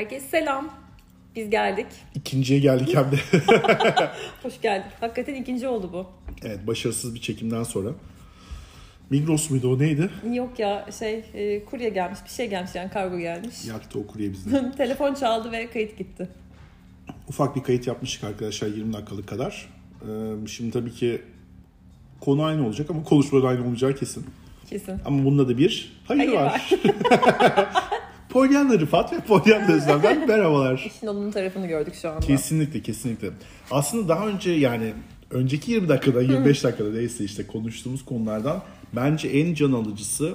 Herkese selam. Biz geldik. İkinciye geldik hem de. Hoş geldik. Hakikaten ikinci oldu bu. evet başarısız bir çekimden sonra. Migros muydu o neydi? Yok ya şey e, kurye gelmiş bir şey gelmiş yani kargo gelmiş. Yaktı o kurye bizi. Telefon çaldı ve kayıt gitti. Ufak bir kayıt yapmıştık arkadaşlar 20 dakikalık kadar. Ee, şimdi tabii ki konu aynı olacak ama konuşma da aynı olacağı kesin. Kesin. Ama bunda da bir hayır, Hayır var. Polyanna Rıfat ve Polyanna Özlem'den merhabalar. İşin olumlu tarafını gördük şu anda. Kesinlikle kesinlikle. Aslında daha önce yani önceki 20 dakikada 25 dakikada neyse işte konuştuğumuz konulardan bence en can alıcısı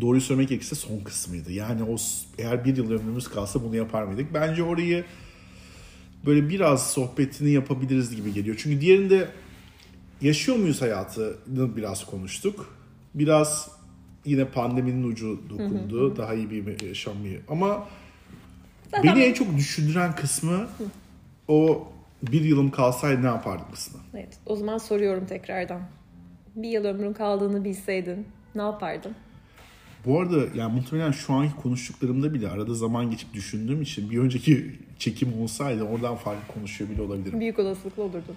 doğruyu söylemek gerekirse son kısmıydı. Yani o eğer bir yıl ömrümüz kalsa bunu yapar mıydık? Bence orayı böyle biraz sohbetini yapabiliriz gibi geliyor. Çünkü diğerinde yaşıyor muyuz hayatını biraz konuştuk. Biraz yine pandeminin ucu dokundu. Daha iyi bir yaşam mı? Ama Zaten Beni en çok düşündüren kısmı o bir yılım kalsaydı ne yapardım kısmı. Evet, o zaman soruyorum tekrardan. Bir yıl ömrün kaldığını bilseydin ne yapardın? Bu arada yani muhtemelen şu anki konuştuklarımda bile arada zaman geçip düşündüğüm için bir önceki çekim olsaydı oradan farklı konuşuyor bile olabilirim. Büyük olasılıkla olurdun.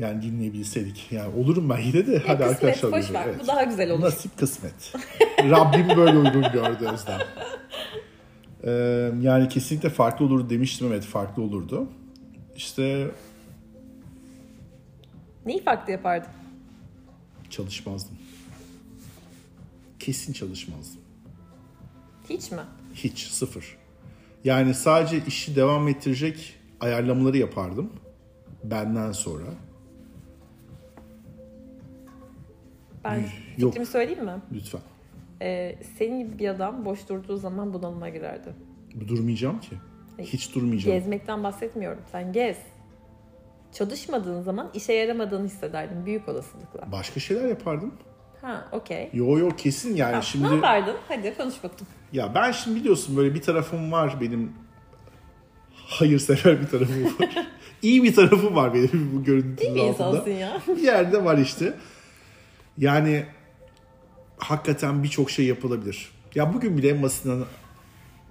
Yani dinleyebilseydik. Yani olurum ben yine de. Ya Hadi kısmet, arkadaşlar. boş ver. Evet. Bu daha güzel olur. Nasip kısmet. Rabbim böyle uygun gördü Özlem. Ee, yani kesinlikle farklı olurdu demiştim. Evet farklı olurdu. İşte Neyi farklı yapardın? çalışmazdım. Kesin çalışmazdım. Hiç mi? Hiç sıfır. Yani sadece işi devam ettirecek ayarlamaları yapardım. Benden sonra. Ben Yok. fikrimi söyleyeyim mi? Lütfen. Ee, senin gibi bir adam boş durduğu zaman bunalıma girerdi. Durmayacağım ki. Hiç durmayacağım. Gezmekten bahsetmiyorum. Sen gez. Çalışmadığın zaman işe yaramadığını hissederdin büyük olasılıkla. Başka şeyler yapardım. Ha, okey. Yo yo kesin yani Ha, şimdi. Ne yapardın? Hadi konuş bakalım. Ya ben şimdi biliyorsun böyle bir tarafım var benim. Hayırsever bir tarafım var. İyi bir tarafım var benim bu görüntünün İyi bir altında. insansın ya. bir yerde var işte. Yani hakikaten birçok şey yapılabilir. Ya bugün bile en basitinden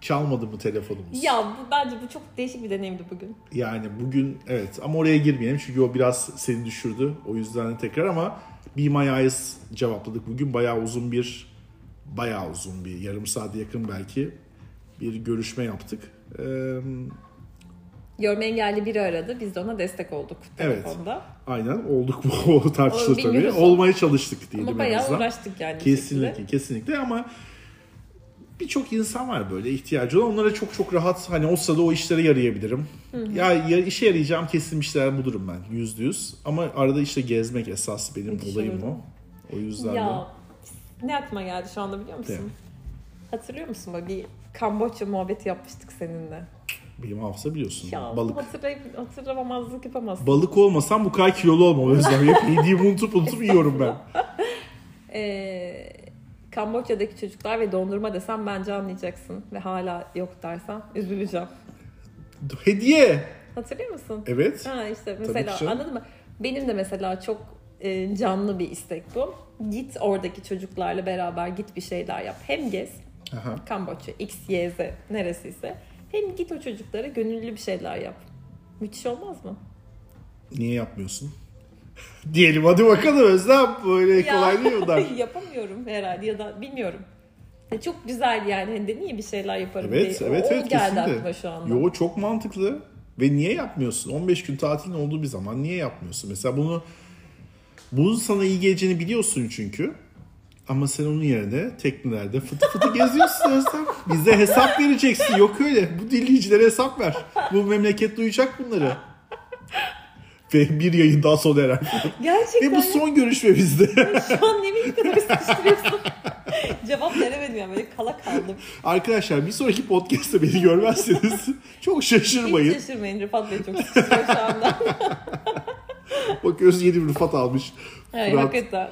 çalmadı mı telefonumuz? Ya bu, bence bu çok değişik bir deneyimdi bugün. Yani bugün evet ama oraya girmeyelim çünkü o biraz seni düşürdü. O yüzden tekrar ama Be My Eyes cevapladık bugün. Bayağı uzun bir, bayağı uzun bir yarım saate yakın belki bir görüşme yaptık. Ee, Görme engelli biri aradı. Biz de ona destek olduk Evet. telefonda. aynen olduk bu tartışılır tabii. Olmaya çalıştık diyelim Ama bayağı uğraştık yani. Kesinlikle, şekilde. kesinlikle ama birçok insan var böyle ihtiyacı olan. Onlara çok çok rahat hani o sırada o işlere yarayabilirim. Ya, ya işe yarayacağım kesin işler bulurum ben yüzde yüz. Ama arada işte gezmek esas benim Müthiş olayım o. O yüzden de. Ya ne aklıma geldi şu anda biliyor musun? Ne? Hatırlıyor musun böyle bir Kamboçya muhabbeti yapmıştık seninle. Benim hafıza biliyorsun. Ya Balık. hatırlayıp hatırlamamazlık yapamazsın. Balık olmasam bu kadar kilolu olmam Özlem. Hep yediğimi unutup unutup yiyorum ben. Ee, Kamboçya'daki çocuklar ve dondurma desem bence anlayacaksın. Ve hala yok dersen üzüleceğim. Hediye. Hatırlıyor musun? Evet. Ha işte mesela anladın mı? Benim de mesela çok e, canlı bir istek bu. Git oradaki çocuklarla beraber git bir şeyler yap. Hem gez Aha. Kamboçya, X, Y, Z neresiyse. Hem git o çocuklara gönüllü bir şeyler yap. Müthiş olmaz mı? Niye yapmıyorsun? Diyelim hadi bakalım Özlem. Böyle kolay değil bunlar. yapamıyorum herhalde ya da bilmiyorum. Ya çok güzel yani. Hani de niye bir şeyler yaparım Evet, diye. evet, o evet geldi kesinlikle. aklıma şu anda. Yo çok mantıklı. Ve niye yapmıyorsun? 15 gün tatilin olduğu bir zaman niye yapmıyorsun? Mesela bunu bunun sana iyi geleceğini biliyorsun çünkü. Ama sen onun yerine teknelerde fıtı fıtı geziyorsun Özlem. Bize hesap vereceksin. Yok öyle. Bu dinleyicilere hesap ver. Bu memleket duyacak bunları. Ve bir yayın daha sona erer. Gerçekten Ve bu son görüşmemizde. şu an ne bileyim kadar sıkıştırıyorsun. Cevap veremedim yani böyle kala kaldım. Arkadaşlar bir sonraki podcast'ta beni görmezseniz çok şaşırmayın. Hiç şaşırmayın Rıfat Bey çok sıkıştırıyor şu anda. Bakıyoruz yeni bir Rıfat almış. Evet, Fırat. hakikaten.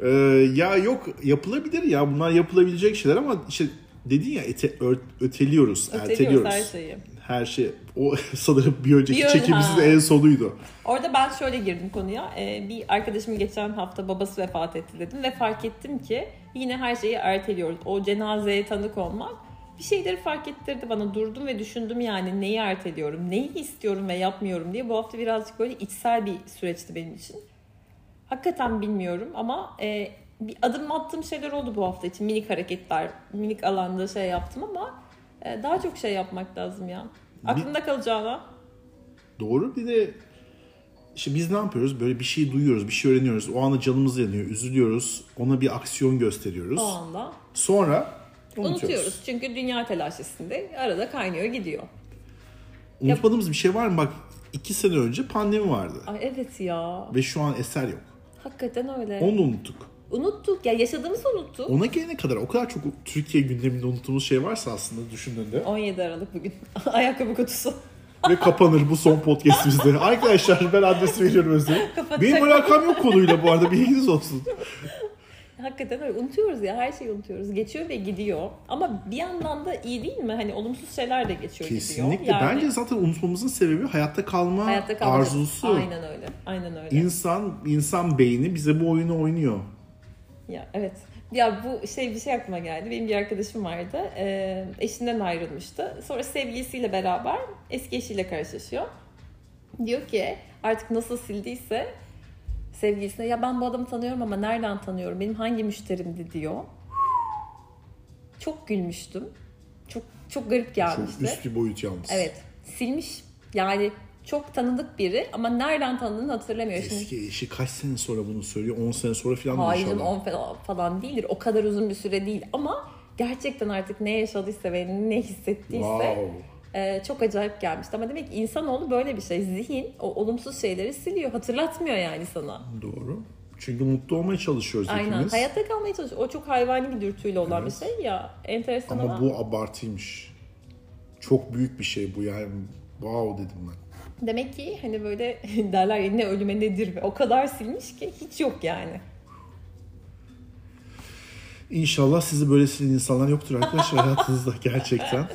Ee, ya yok yapılabilir ya bunlar yapılabilecek şeyler ama işte dedin ya ete, ö- öteliyoruz, Öteliyoruz erteliyoruz. her şeyi. Her şey o sanırım bir önceki Bir çekimimizin ha. en sonuydu. Orada ben şöyle girdim konuya. Ee, bir arkadaşım geçen hafta babası vefat etti dedim ve fark ettim ki yine her şeyi erteliyoruz. O cenazeye tanık olmak bir şeyleri fark ettirdi bana. Durdum ve düşündüm yani neyi erteliyorum, neyi istiyorum ve yapmıyorum diye. Bu hafta birazcık böyle içsel bir süreçti benim için. Hakikaten bilmiyorum ama e, bir adım attığım şeyler oldu bu hafta için. Minik hareketler, minik alanda şey yaptım ama e, daha çok şey yapmak lazım ya. Aklımda kalacağına. Doğru bir de işte biz ne yapıyoruz? Böyle bir şey duyuyoruz, bir şey öğreniyoruz. O anda canımız yanıyor, üzülüyoruz. Ona bir aksiyon gösteriyoruz. O anda Sonra unutuyoruz. unutuyoruz. Çünkü dünya telaşesinde arada kaynıyor gidiyor. Unutmadığımız bir şey var mı? Bak iki sene önce pandemi vardı. Ay evet ya. Ve şu an eser yok. Hakikaten öyle. Onu unuttuk. Unuttuk. Ya yaşadığımızı unuttuk. Ona gelene kadar o kadar çok Türkiye gündeminde unuttuğumuz şey varsa aslında düşündüğünde. 17 Aralık bugün. Ayakkabı kutusu. Ve kapanır bu son podcastimizde. Arkadaşlar ben adresi veriyorum Özlem. Benim alakam yok konuyla bu arada bilginiz olsun. Hakikaten öyle. Unutuyoruz ya. Her şeyi unutuyoruz. Geçiyor ve gidiyor. Ama bir yandan da iyi değil mi? Hani olumsuz şeyler de geçiyor Kesinlikle. gidiyor. Yani Bence zaten unutmamızın sebebi hayatta kalma hayatta kalmak. arzusu. Aynen öyle. Aynen öyle. İnsan, insan beyni bize bu oyunu oynuyor. Ya evet. Ya bu şey bir şey aklıma geldi. Benim bir arkadaşım vardı. Ee, eşinden ayrılmıştı. Sonra sevgilisiyle beraber eski eşiyle karşılaşıyor. Diyor ki artık nasıl sildiyse sevgilisine ya ben bu adamı tanıyorum ama nereden tanıyorum? Benim hangi müşterimdi diyor. Çok gülmüştüm. Çok çok garip Çok gelmişti. üst bir boyut yalnız. Evet. Silmiş. Yani çok tanıdık biri ama nereden tanıdığını hatırlamıyor. Şimdi Eski eşi kaç sene sonra bunu söylüyor? 10 sene sonra falan mı Hayır canım, inşallah? 10 falan- falan değildir. O kadar uzun bir süre değil ama gerçekten artık ne yaşadıysa ve ne hissettiyse Wow. E, çok acayip gelmişti. Ama demek ki insanoğlu böyle bir şey. Zihin o olumsuz şeyleri siliyor. Hatırlatmıyor yani sana. Doğru. Çünkü mutlu olmaya çalışıyoruz Aynen. hepimiz. Hayatta kalmaya çalışıyor. O çok hayvani bir dürtüyle olan Evet. bir şey ya. Enteresan ama. Ama bu abartıymış. Çok büyük bir şey bu yani. Wow dedim ben. Demek ki hani böyle derler ya ne ölüme nedir o kadar silmiş ki hiç yok yani. İnşallah sizi böyle silen insanlar yoktur arkadaşlar hayatınızda gerçekten.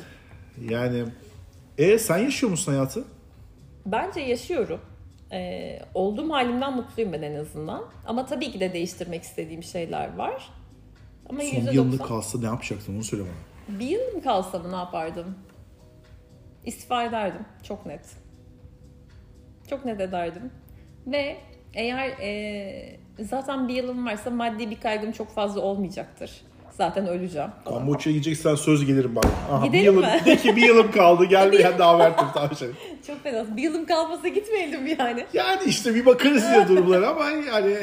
Yani e sen yaşıyor musun hayatı? Bence yaşıyorum. Ee, olduğum halimden mutluyum ben en azından. Ama tabii ki de değiştirmek istediğim şeyler var. Ama Son bir yılda %90 kalsa ne yapacaktın onu söyle bana. bir yıl mı kalsa mı ne yapardım? İstifa ederdim. Çok net. Çok net ederdim. Ve eğer e, zaten bir yılım varsa maddi bir kaygım çok fazla olmayacaktır. Zaten öleceğim. Kamboçya'ya gideceksen söz gelirim bak. Aha, bir Gidelim yılım, mi? de ki bir yılım kaldı gel bir daha verdim tamam şey. Çok fena. Bir yılım kalmasa gitmeyelim yani. Yani işte bir bakarız ya durumlara ama yani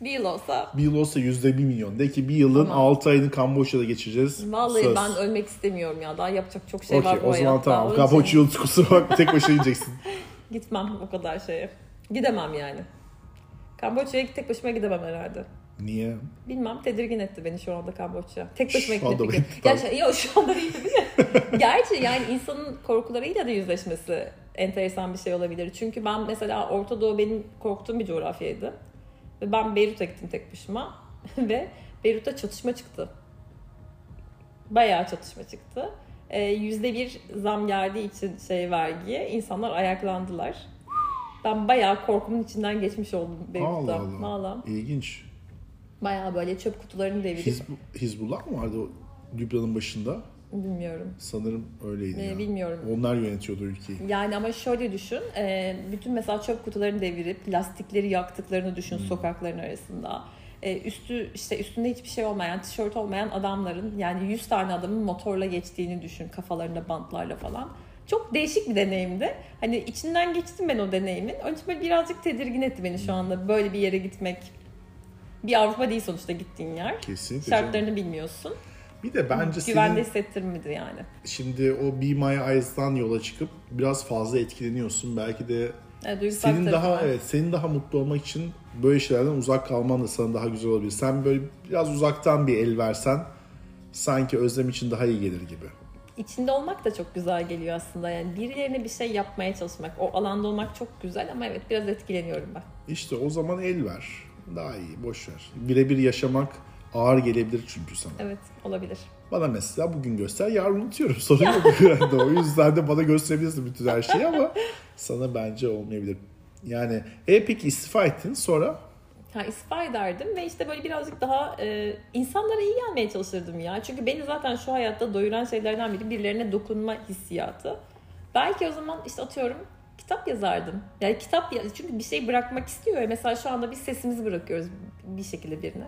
Bir yıl olsa bir yıl olsa yüzde bir milyon. De ki bir yılın Tamam. altı ayını Kamboçya'da geçireceğiz. vallahi Söz. ben ölmek istemiyorum ya. Daha yapacak çok şey Okey var bu o zaman hayatta. tamam. Onun için Kamboçya yolu kusura bakma tek başına gideceksin. Gitmem o kadar şeye. Gidemem yani. Kamboçya'ya tek başıma gidemem herhalde. Niye? Bilmem tedirgin etti beni şu anda Kamboçya. Tek başıma fikri. Gerçi yok şu anda değil değil mi? Gerçi yani insanın korkularıyla da yüzleşmesi enteresan bir şey olabilir. Çünkü ben mesela Orta Doğu benim korktuğum bir coğrafyaydı. Ve ben Beyrut'a gittim tek başıma. Ve Beyrut'ta çatışma çıktı. Bayağı çatışma çıktı. Ee, Yüzde bir zam geldiği için şey vergiye insanlar ayaklandılar. Ben bayağı korkumun içinden geçmiş oldum Beyrut'ta. Allah Allah. Valla. İlginç. Bayağı böyle çöp kutularını devirip Hizb- Hizbullah mı vardı o Lübnan'ın başında? bilmiyorum. Sanırım öyleydi Ee, ya. bilmiyorum. Onlar yönetiyordu ülkeyi. Yani ama şöyle düşün, e, bütün mesela çöp kutularını devirip lastikleri yaktıklarını düşün Hmm. sokakların arasında. E, üstü işte üstünde hiçbir şey olmayan, tişört olmayan adamların yani 100 tane adamın motorla geçtiğini düşün kafalarında bantlarla falan. Çok değişik bir deneyimdi. Hani içinden geçtim ben o deneyimin. Önce böyle birazcık tedirgin etti beni şu anda böyle bir yere gitmek. Bir Avrupa değil sonuçta gittiğin yer. Kesinlikle. canım. Şartlarını bilmiyorsun. Bir de bence Güvende senin hissettirmedi yani. şimdi o Be My Eyes'tan yola çıkıp biraz fazla etkileniyorsun. Belki de duygusal senin daha var. evet senin daha mutlu olmak için böyle şeylerden uzak kalman da sana daha güzel olabilir. Sen böyle biraz uzaktan bir el versen sanki özlem için daha iyi gelir gibi. İçinde olmak da çok güzel geliyor aslında. Yani birilerine bir şey yapmaya çalışmak, o alanda olmak çok güzel ama evet biraz etkileniyorum ben. İşte o zaman el ver. Daha iyi, boş ver. Birebir yaşamak ağır gelebilir çünkü sana. Evet olabilir. Bana mesela bugün göster, yarın unutuyorum. Sorun yok herhalde. O yüzden de bana gösterebilirsin bütün her şeyi ama sana bence olmayabilir. Yani e peki istifa ettin sonra Ha, istifa ederdim ve işte böyle birazcık daha e, insanlara iyi gelmeye çalışırdım ya. Çünkü beni zaten şu hayatta doyuran şeylerden biri birilerine dokunma hissiyatı. Belki o zaman işte atıyorum kitap yazardım. Yani kitap çünkü bir şey bırakmak istiyor. Mesela şu anda biz sesimizi bırakıyoruz bir şekilde birine.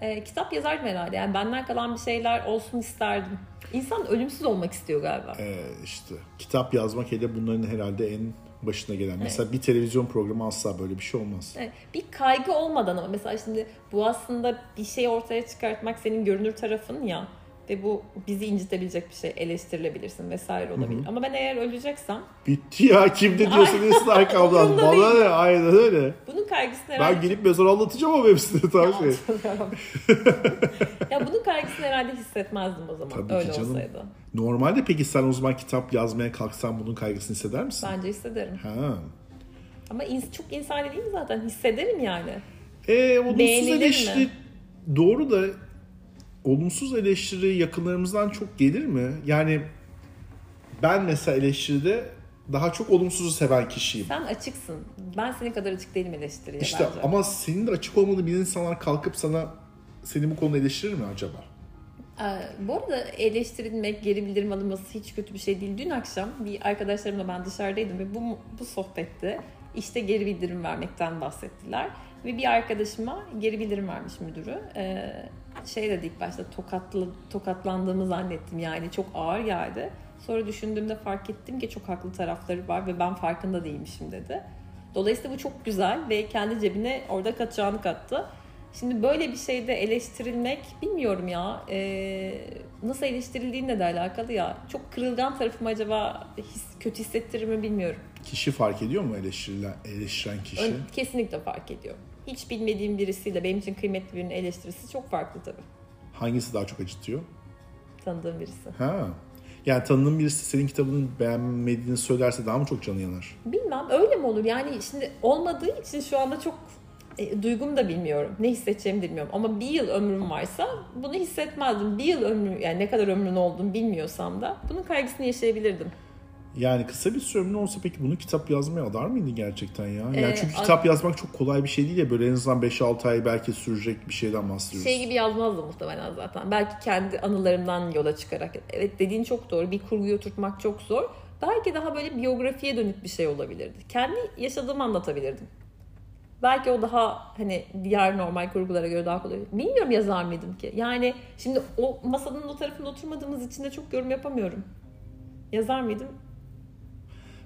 E, kitap yazardım herhalde. Yani benden kalan bir şeyler olsun isterdim. İnsan ölümsüz olmak istiyor galiba. Ee, işte kitap yazmak hele bunların herhalde en başına gelen. Mesela bir televizyon programı asla böyle bir şey olmaz. Evet, bir kaygı olmadan ama mesela şimdi bu aslında bir şey ortaya çıkartmak senin görünür tarafın ya ve bu bizi incitebilecek bir şey eleştirilebilirsin vesaire olabilir. Ama ben eğer öleceksem Bitti ya kim ne diyorsa desin arkamdan. Bana ne aynen öyle. bunun kaygısını herhalde Ben gelip mezara anlatacağım ama hepsini tam şey. ya bunun kaygısını herhalde hissetmezdim o zaman Tabii öyle canım. olsaydı. Normalde peki sen o zaman kitap yazmaya kalksan bunun kaygısını hisseder misin? Bence hissederim. Ha. Ama ins- çok insani değil mi zaten? Hissederim yani. E, olumsuz eleştiri doğru da olumsuz eleştiri yakınlarımızdan çok gelir mi? Yani ben mesela eleştiride daha çok olumsuzu seven kişiyim. Sen açıksın. Ben senin kadar açık değilim eleştiriye İşte bence. ama senin de açık olmadığı bir insanlar kalkıp sana seni bu konuda eleştirir mi acaba? Ee, bu arada eleştirilmek, geri bildirim alınması hiç kötü bir şey değil. Dün akşam bir arkadaşlarımla ben dışarıdaydım ve bu, bu sohbette işte geri bildirim vermekten bahsettiler. Ve bir arkadaşıma geri bildirim vermiş müdürü. Ee, şey dedi ilk başta tokatlı, tokatlandığımı zannettim yani çok ağır geldi. Sonra düşündüğümde fark ettim ki çok haklı tarafları var ve ben farkında değilmişim dedi. Dolayısıyla bu çok güzel ve kendi cebine orada katacağını kattı. Şimdi böyle bir şeyde eleştirilmek bilmiyorum ya e, nasıl eleştirildiğinle de alakalı ya. Çok kırılgan tarafım acaba his, kötü hissettirir mi bilmiyorum. Kişi fark ediyor mu eleştirilen, eleştiren kişi? Ön- kesinlikle fark ediyor. Hiç bilmediğim birisiyle benim için kıymetli birinin eleştirisi çok farklı tabii. Hangisi daha çok acıtıyor? Tanıdığım birisi. Ha. Yani tanıdığın birisi senin kitabını beğenmediğini söylerse daha mı çok canı yanar? Bilmem öyle mi olur? Yani şimdi olmadığı için şu anda çok e, duygumu da bilmiyorum. Ne hissedeceğimi bilmiyorum. Ama bir yıl ömrüm varsa bunu hissetmezdim. Bir yıl ömrüm yani ne kadar ömrün olduğunu bilmiyorsam da bunun kaygısını yaşayabilirdim. Yani kısa bir sürümün olsa peki bunu kitap yazmaya adar mıydı gerçekten ya? Yani Ee, çünkü ad- kitap yazmak çok kolay bir şey değil ya. Böyle en azından 5-6 ay belki sürecek bir şeyden bahsediyoruz. Şey gibi yazmazdım muhtemelen zaten. Belki kendi anılarımdan yola çıkarak. Evet dediğin çok doğru. Bir kurguyu oturtmak çok zor. Belki daha böyle biyografiye dönük bir şey olabilirdi. Kendi yaşadığımı anlatabilirdim. Belki o daha hani diğer normal kurgulara göre daha kolay. Bilmiyorum yazar mıydım ki. Yani şimdi o masanın o tarafında oturmadığımız için de çok yorum yapamıyorum. Yazar mıydım?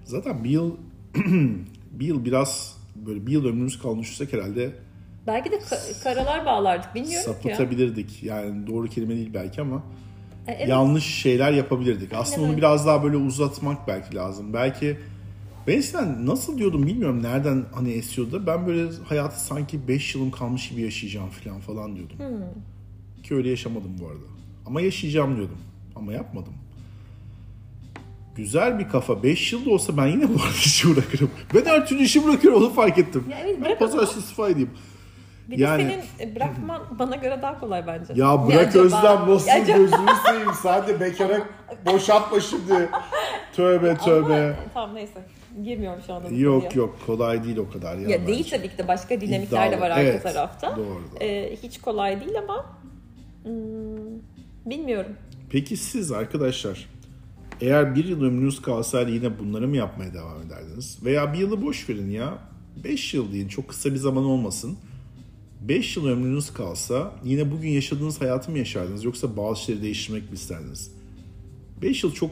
Zaten bir yıl bir yıl biraz böyle bir yıl ömrümüz kalmış düşünsek herhalde Belki de ka- karalar bağlardık. Bilmiyorum ki. ya. sapıtabilirdik. Yani doğru kelime değil belki ama E, evet. yanlış şeyler yapabilirdik. Aslında onu öyle. biraz daha böyle uzatmak belki lazım. Belki ben eskiden nasıl diyordum bilmiyorum nereden hani esiyordu da ben böyle hayatı sanki 5 yılım kalmış gibi yaşayacağım falan falan diyordum. Hmm. Ki öyle yaşamadım bu arada. Ama yaşayacağım diyordum. Ama yapmadım. Güzel bir kafa. 5 yıl da olsa ben yine bu arada işi bırakırım. Ben her türlü işi bırakıyorum onu fark ettim. Ya evet, bırak pazartesi istifa edeyim. Bir de Yani- senin e, bırakman bana göre daha kolay bence. Ya bırak acaba? Özlem nasıl Ya gözünü seveyim. De bekara boşaltma şimdi. Tövbe tövbe. Ama, tamam neyse. Girmiyorum şu anda. Yok konuya. yok kolay değil o kadar ya. Ya değil bence. tabii ki de başka dinamikler de var arka Evet, tarafta. Doğru. doğru. Ee, hiç kolay değil ama hmm, bilmiyorum. Peki siz arkadaşlar eğer bir yıl ömrünüz kalsaydı yine bunları mı yapmaya devam ederdiniz? Veya bir yılı boş verin ya. 5 yıl deyin çok kısa bir zaman olmasın. 5 yıl ömrünüz kalsa yine bugün yaşadığınız hayatı mı yaşardınız yoksa bazı şeyleri değiştirmek mi isterdiniz? 5 yıl çok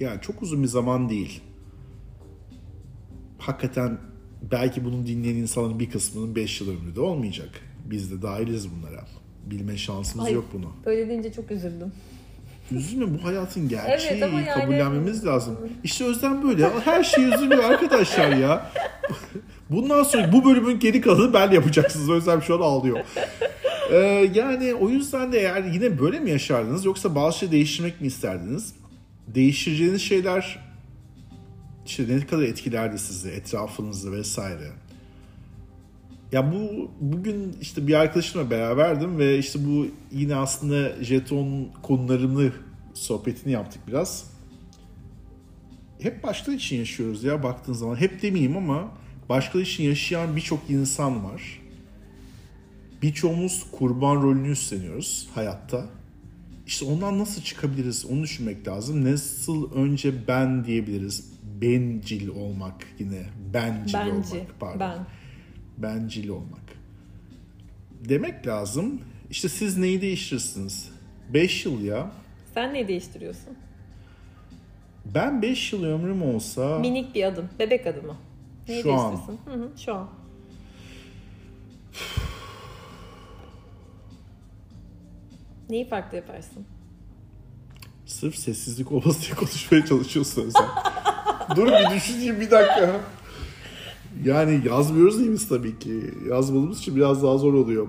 yani çok uzun bir zaman değil. Hakikaten belki bunu dinleyen insanların bir kısmının 5 yıl ömrü de olmayacak. Biz de dahiliz bunlara. Bilme şansımız Ay, yok bunu. Böyle deyince çok üzüldüm. Üzülme bu hayatın gerçeği Evet yani- kabullenmemiz lazım. İşte Özlem böyle. Her şey üzülüyor arkadaşlar ya. Bundan sonra bu bölümün geri kalanı ben yapacaksınız. Özlem şu an ağlıyor. Ee, yani o yüzden de eğer yine böyle mi yaşardınız yoksa bazı şey değiştirmek mi isterdiniz? Değiştireceğiniz şeyler işte ne kadar etkilerdi sizi, etrafınızı vesaire. Ya bu bugün işte bir arkadaşımla beraberdim ve işte bu yine aslında jeton konularını sohbetini yaptık biraz. Hep baştan için yaşıyoruz ya baktığın zaman. Hep demeyeyim ama başkaları için yaşayan birçok insan var. Birçoğumuz kurban rolünü üstleniyoruz hayatta. İşte ondan nasıl çıkabiliriz onu düşünmek lazım. Nasıl önce ben diyebiliriz. Bencil olmak yine. Bencil Bence. olmak pardon. Ben. Bencil olmak. Demek lazım. İşte siz neyi değiştirirsiniz? 5 yıl ya. Sen neyi değiştiriyorsun? Ben 5 yıl ömrüm olsa Minik bir adım. Bebek adımı. Neyi Şu an. Hı hı, şu an. Neyi farklı yaparsın? sırf sessizlik olmasın diye konuşmaya çalışıyorsun sen. Dur bir düşüneyim bir dakika. Yani yazmıyoruz değil biz tabii ki. Yazmadığımız için biraz daha zor oluyor.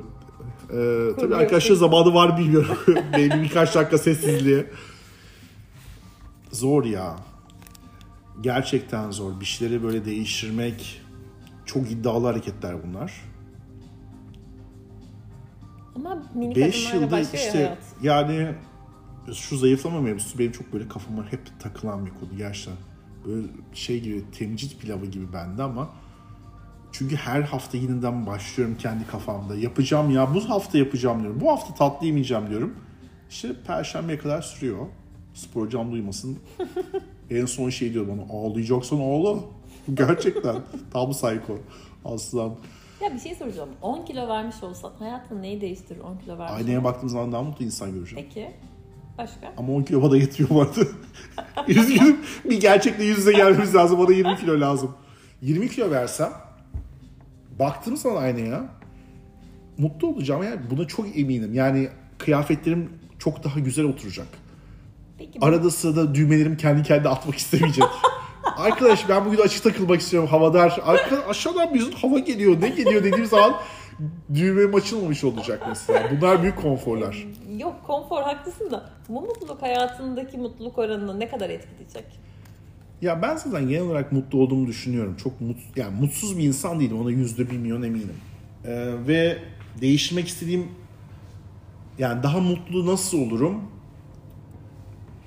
Ee, tabii arkadaşlar zamanı var bilmiyorum. Belki birkaç dakika sessizliğe. Zor ya. Gerçekten zor. Bir şeyleri böyle değiştirmek çok iddialı hareketler bunlar. Ama minik 5 adımlarla yılda işte hayat. yani şu zayıflama mevzusu benim çok böyle kafama hep takılan bir konu gerçekten. Böyle şey gibi temcit pilavı gibi bende ama çünkü her hafta yeniden başlıyorum kendi kafamda. Yapacağım ya bu hafta yapacağım diyorum. Bu hafta tatlı yemeyeceğim diyorum. İşte perşembeye kadar sürüyor. Spor hocam duymasın. en son şey diyor bana ağlayacaksan ağla. Gerçekten tam psycho. Aslan. Ya bir şey soracağım. 10 kilo vermiş olsan hayatın neyi değiştirir 10 kilo vermiş Aynaya baktığım zaman daha mutlu insan göreceğim. Peki. Başka? Ama 10 kilo bana yetmiyor vardı. Üzgünüm. Bir gerçekle yüz yüze gelmemiz lazım. Bana 20 kilo lazım. 20 kilo versem baktığım zaman aynaya mutlu olacağım. Yani buna çok eminim. Yani kıyafetlerim çok daha güzel oturacak. Peki bu- Arada sırada düğmelerim kendi kendine atmak istemeyecek. Arkadaş ben bugün açık takılmak istiyorum havadar. Arka, aşağıdan bir hava geliyor. Ne geliyor dediğim zaman düğmem açılmamış olacak mesela. Bunlar büyük konforlar. Yok konfor haklısın da bu mutluluk hayatındaki mutluluk oranını ne kadar etkileyecek? Ya ben zaten genel olarak mutlu olduğumu düşünüyorum. Çok mut, yani mutsuz bir insan değilim. Ona yüzde bir milyon eminim. Ee, ve değiştirmek istediğim yani daha mutlu nasıl olurum?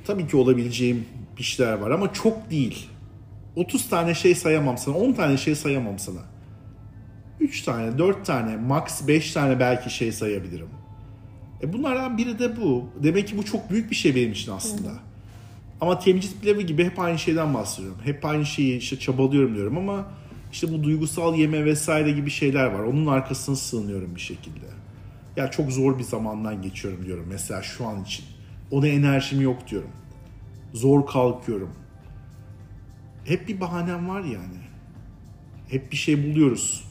Tabii ki olabileceğim bir şeyler var ama çok değil. 30 tane şey sayamam sana. 10 tane şey sayamam sana. 3 tane, 4 tane, max 5 tane belki şey sayabilirim. E bunlardan biri de bu. Demek ki bu çok büyük bir şey benim için aslında. Ama temcit pilavı gibi hep aynı şeyden bahsediyorum. Hep aynı şeyi işte çabalıyorum diyorum ama işte bu duygusal yeme vesaire gibi şeyler var. Onun arkasına sığınıyorum bir şekilde. Ya çok zor bir zamandan geçiyorum diyorum mesela şu an için. Ona enerjim yok diyorum. Zor kalkıyorum. Hep bir bahanem var yani. Hep bir şey buluyoruz.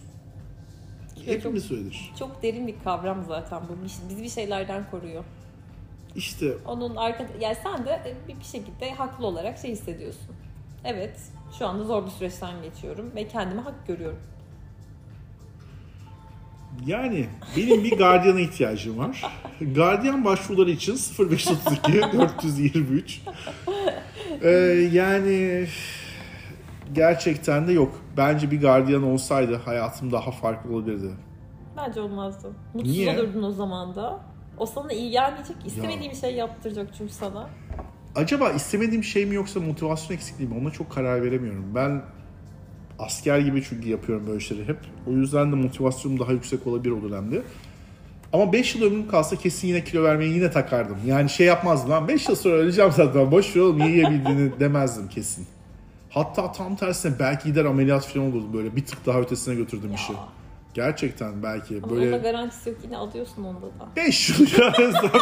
çok- Hepimiz öyledir. Çok derin bir kavram zaten bu. Bizi bir şeylerden koruyor. İşte Onun arka yani sen de e, bir bir şekilde haklı olarak şey hissediyorsun. Evet, şu anda zor bir süreçten geçiyorum ve kendime hak görüyorum. Yani benim bir gardiyana ihtiyacım var. Gardiyan başvuruları için 0532 423. Ee, yani gerçekten de yok. Bence bir gardiyan olsaydı hayatım daha farklı olabilirdi. Bence olmazdı. Mutsuz Niye? olurdun o zaman da. O sana iyi gelmeyecek, istemediğin bir şey yaptıracak çünkü sana. Acaba istemediğim şey mi yoksa motivasyon eksikliği mi? Ona çok karar veremiyorum. Ben asker gibi çünkü yapıyorum böyle şeyleri hep. O yüzden de motivasyonum daha yüksek olabilir o dönemde. Ama 5 yıl ömrüm kalsa kesin yine kilo vermeyi yine takardım. Yani şey yapmazdım lan 5 yıl sonra öleceğim zaten boş ver oğlum yiyebildiğini demezdim kesin. Hatta tam tersine belki gider ameliyat falan olurdu böyle bir tık daha ötesine götürdüm işi. Gerçekten belki Ama böyle garantisi yok yine alıyorsun onda da. 5 yıl ya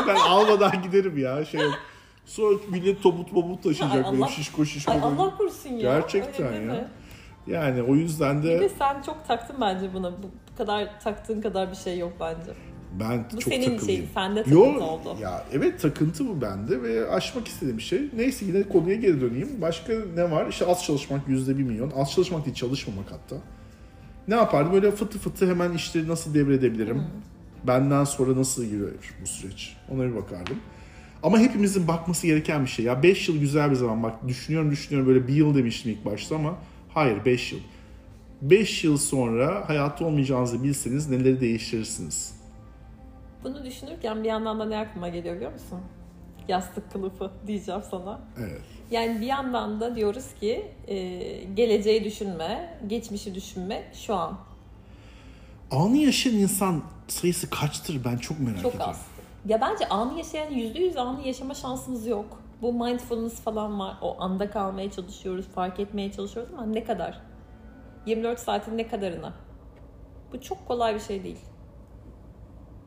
ben almadan giderim ya şey. Sonra millet toput mobut taşıyacak Allah- şişko şişko. Ay böyle. Allah korusun ya. Gerçekten ya. Yani o yüzden Bir de de sen çok taktın bence buna. Bu bu kadar taktığın kadar bir şey yok bence. ben Bu çok senin takılıyım. şeyin, sende takıntı Yo, oldu. Ya evet takıntı bu bende ve aşmak istediğim bir şey. Neyse yine konuya geri döneyim. Başka ne var? İşte az çalışmak yüzde bir milyon. Az çalışmak değil çalışmamak hatta. Ne yapardım? Böyle fıtı fıtı hemen işleri nasıl devredebilirim? Benden sonra nasıl giriyor bu süreç? Ona bir bakardım. Ama hepimizin bakması gereken bir şey. Ya 5 yıl güzel bir zaman. Bak düşünüyorum düşünüyorum böyle bir yıl demiştim ilk başta ama hayır 5 yıl. 5 yıl sonra hayatta olmayacağınızı bilseniz neleri değiştirirsiniz? Bunu düşünürken bir yandan da ne aklıma geliyor biliyor musun? Yastık kılıfı diyeceğim sana. Evet. Yani bir yandan da diyoruz ki e, geleceği düşünme, geçmişi düşünme şu an. Anı yaşayan insan sayısı kaçtır ben çok merak Çok ediyorum. az. Ya bence anı yaşayan yüzde yüz anı yaşama şansımız yok. Bu mindfulness falan var. O anda kalmaya çalışıyoruz, fark etmeye çalışıyoruz ama ne kadar? 24 saatin ne kadarına? Bu çok kolay bir şey değil.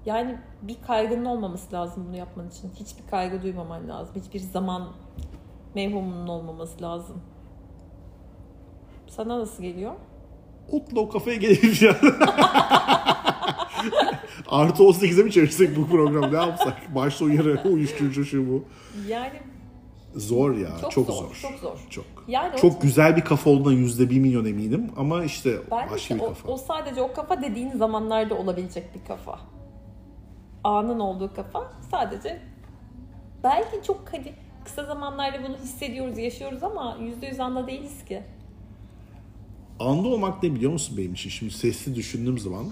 Yani bir kaygının olmaması lazım bunu yapman için. Hiçbir kaygı duymaman lazım. Hiçbir zaman mevhumunun olmaması lazım. Sana nasıl geliyor? Otla o kafaya gelelim ya. Artı 18'e mi çevirsek bu programı ne yapsak? Başta uyarı, uyuşturucu şu bu. Yani Zor ya, çok, Çok zor. zor, çok zor. Çok. Yani o- çok güzel bir kafa olduğuna yüzde bir milyon eminim ama işte Ben başka işte bir o, kafa. o sadece o kafa dediğin zamanlarda olabilecek bir kafa. Anın olduğu kafa sadece belki çok hani kısa zamanlarda bunu hissediyoruz, yaşıyoruz ama yüzde yüz anda değiliz ki. Anda olmak ne biliyor musun benim için? Şimdi sesli düşündüğüm zaman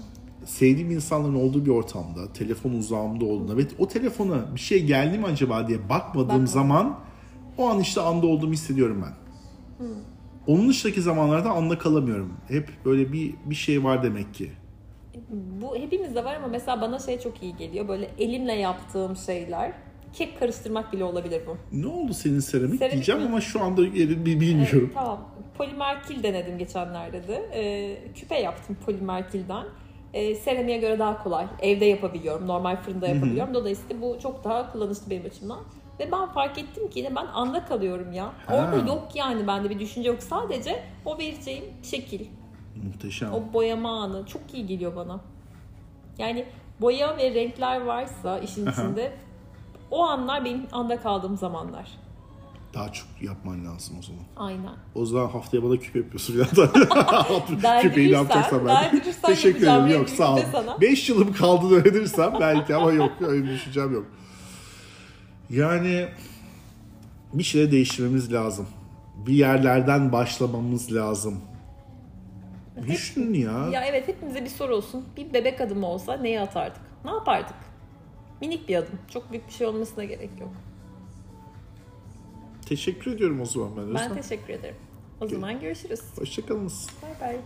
sevdiğim insanların olduğu bir ortamda, telefon uzağımda olduğunda ve o telefona bir şey geldi mi acaba diye bakmadığım Bakma. zaman o an işte anda olduğumu hissediyorum ben. Hmm. Onun dışındaki zamanlarda anda kalamıyorum. Hep böyle bir bir şey var demek ki. Bu hepimizde var ama mesela bana şey çok iyi geliyor. Böyle elimle yaptığım şeyler. Kek karıştırmak bile olabilir bu. Ne oldu senin seramik, Seramik diyeceğim mi? ama şu anda bilmiyorum. Tamam. Polimer kil denedim geçenlerde de. Ee, küpe yaptım polimer kilden. Ee, seramiğe göre daha kolay. Evde yapabiliyorum. Normal fırında yapabiliyorum. Dolayısıyla bu çok daha kullanışlı benim açımdan. Ve ben fark ettim ki yine ben anda kalıyorum ya. Ha. Orada yok yani bende bir düşünce yok. Sadece o vereceğim şekil, Muhteşem. o boyama anı çok iyi geliyor bana. Yani boya ve renkler varsa işin içinde o anlar benim anda kaldığım zamanlar. Daha çok yapman lazım o zaman. Aynen. O zaman haftaya bana küpe yapıyorsun ya da küpeyi ne yapacaksan ben. Teşekkür ederim. Yok sağ ol. küpe sana. 5 yılım kaldı öğrenirsem belki ama yok öyle bir düşüncem yok. Yani bir şeyleri değiştirmemiz lazım. Bir yerlerden başlamamız lazım. Düşünün ya. Ya evet hepimize bir soru olsun. Bir bebek adımı olsa neyi atardık? Ne yapardık? Minik bir adım. Çok büyük bir şey olmasına gerek yok. Teşekkür ediyorum o zaman ben. Ben Özlem. teşekkür ederim. O zaman görüşürüz. Hoşçakalınız. Bay bay.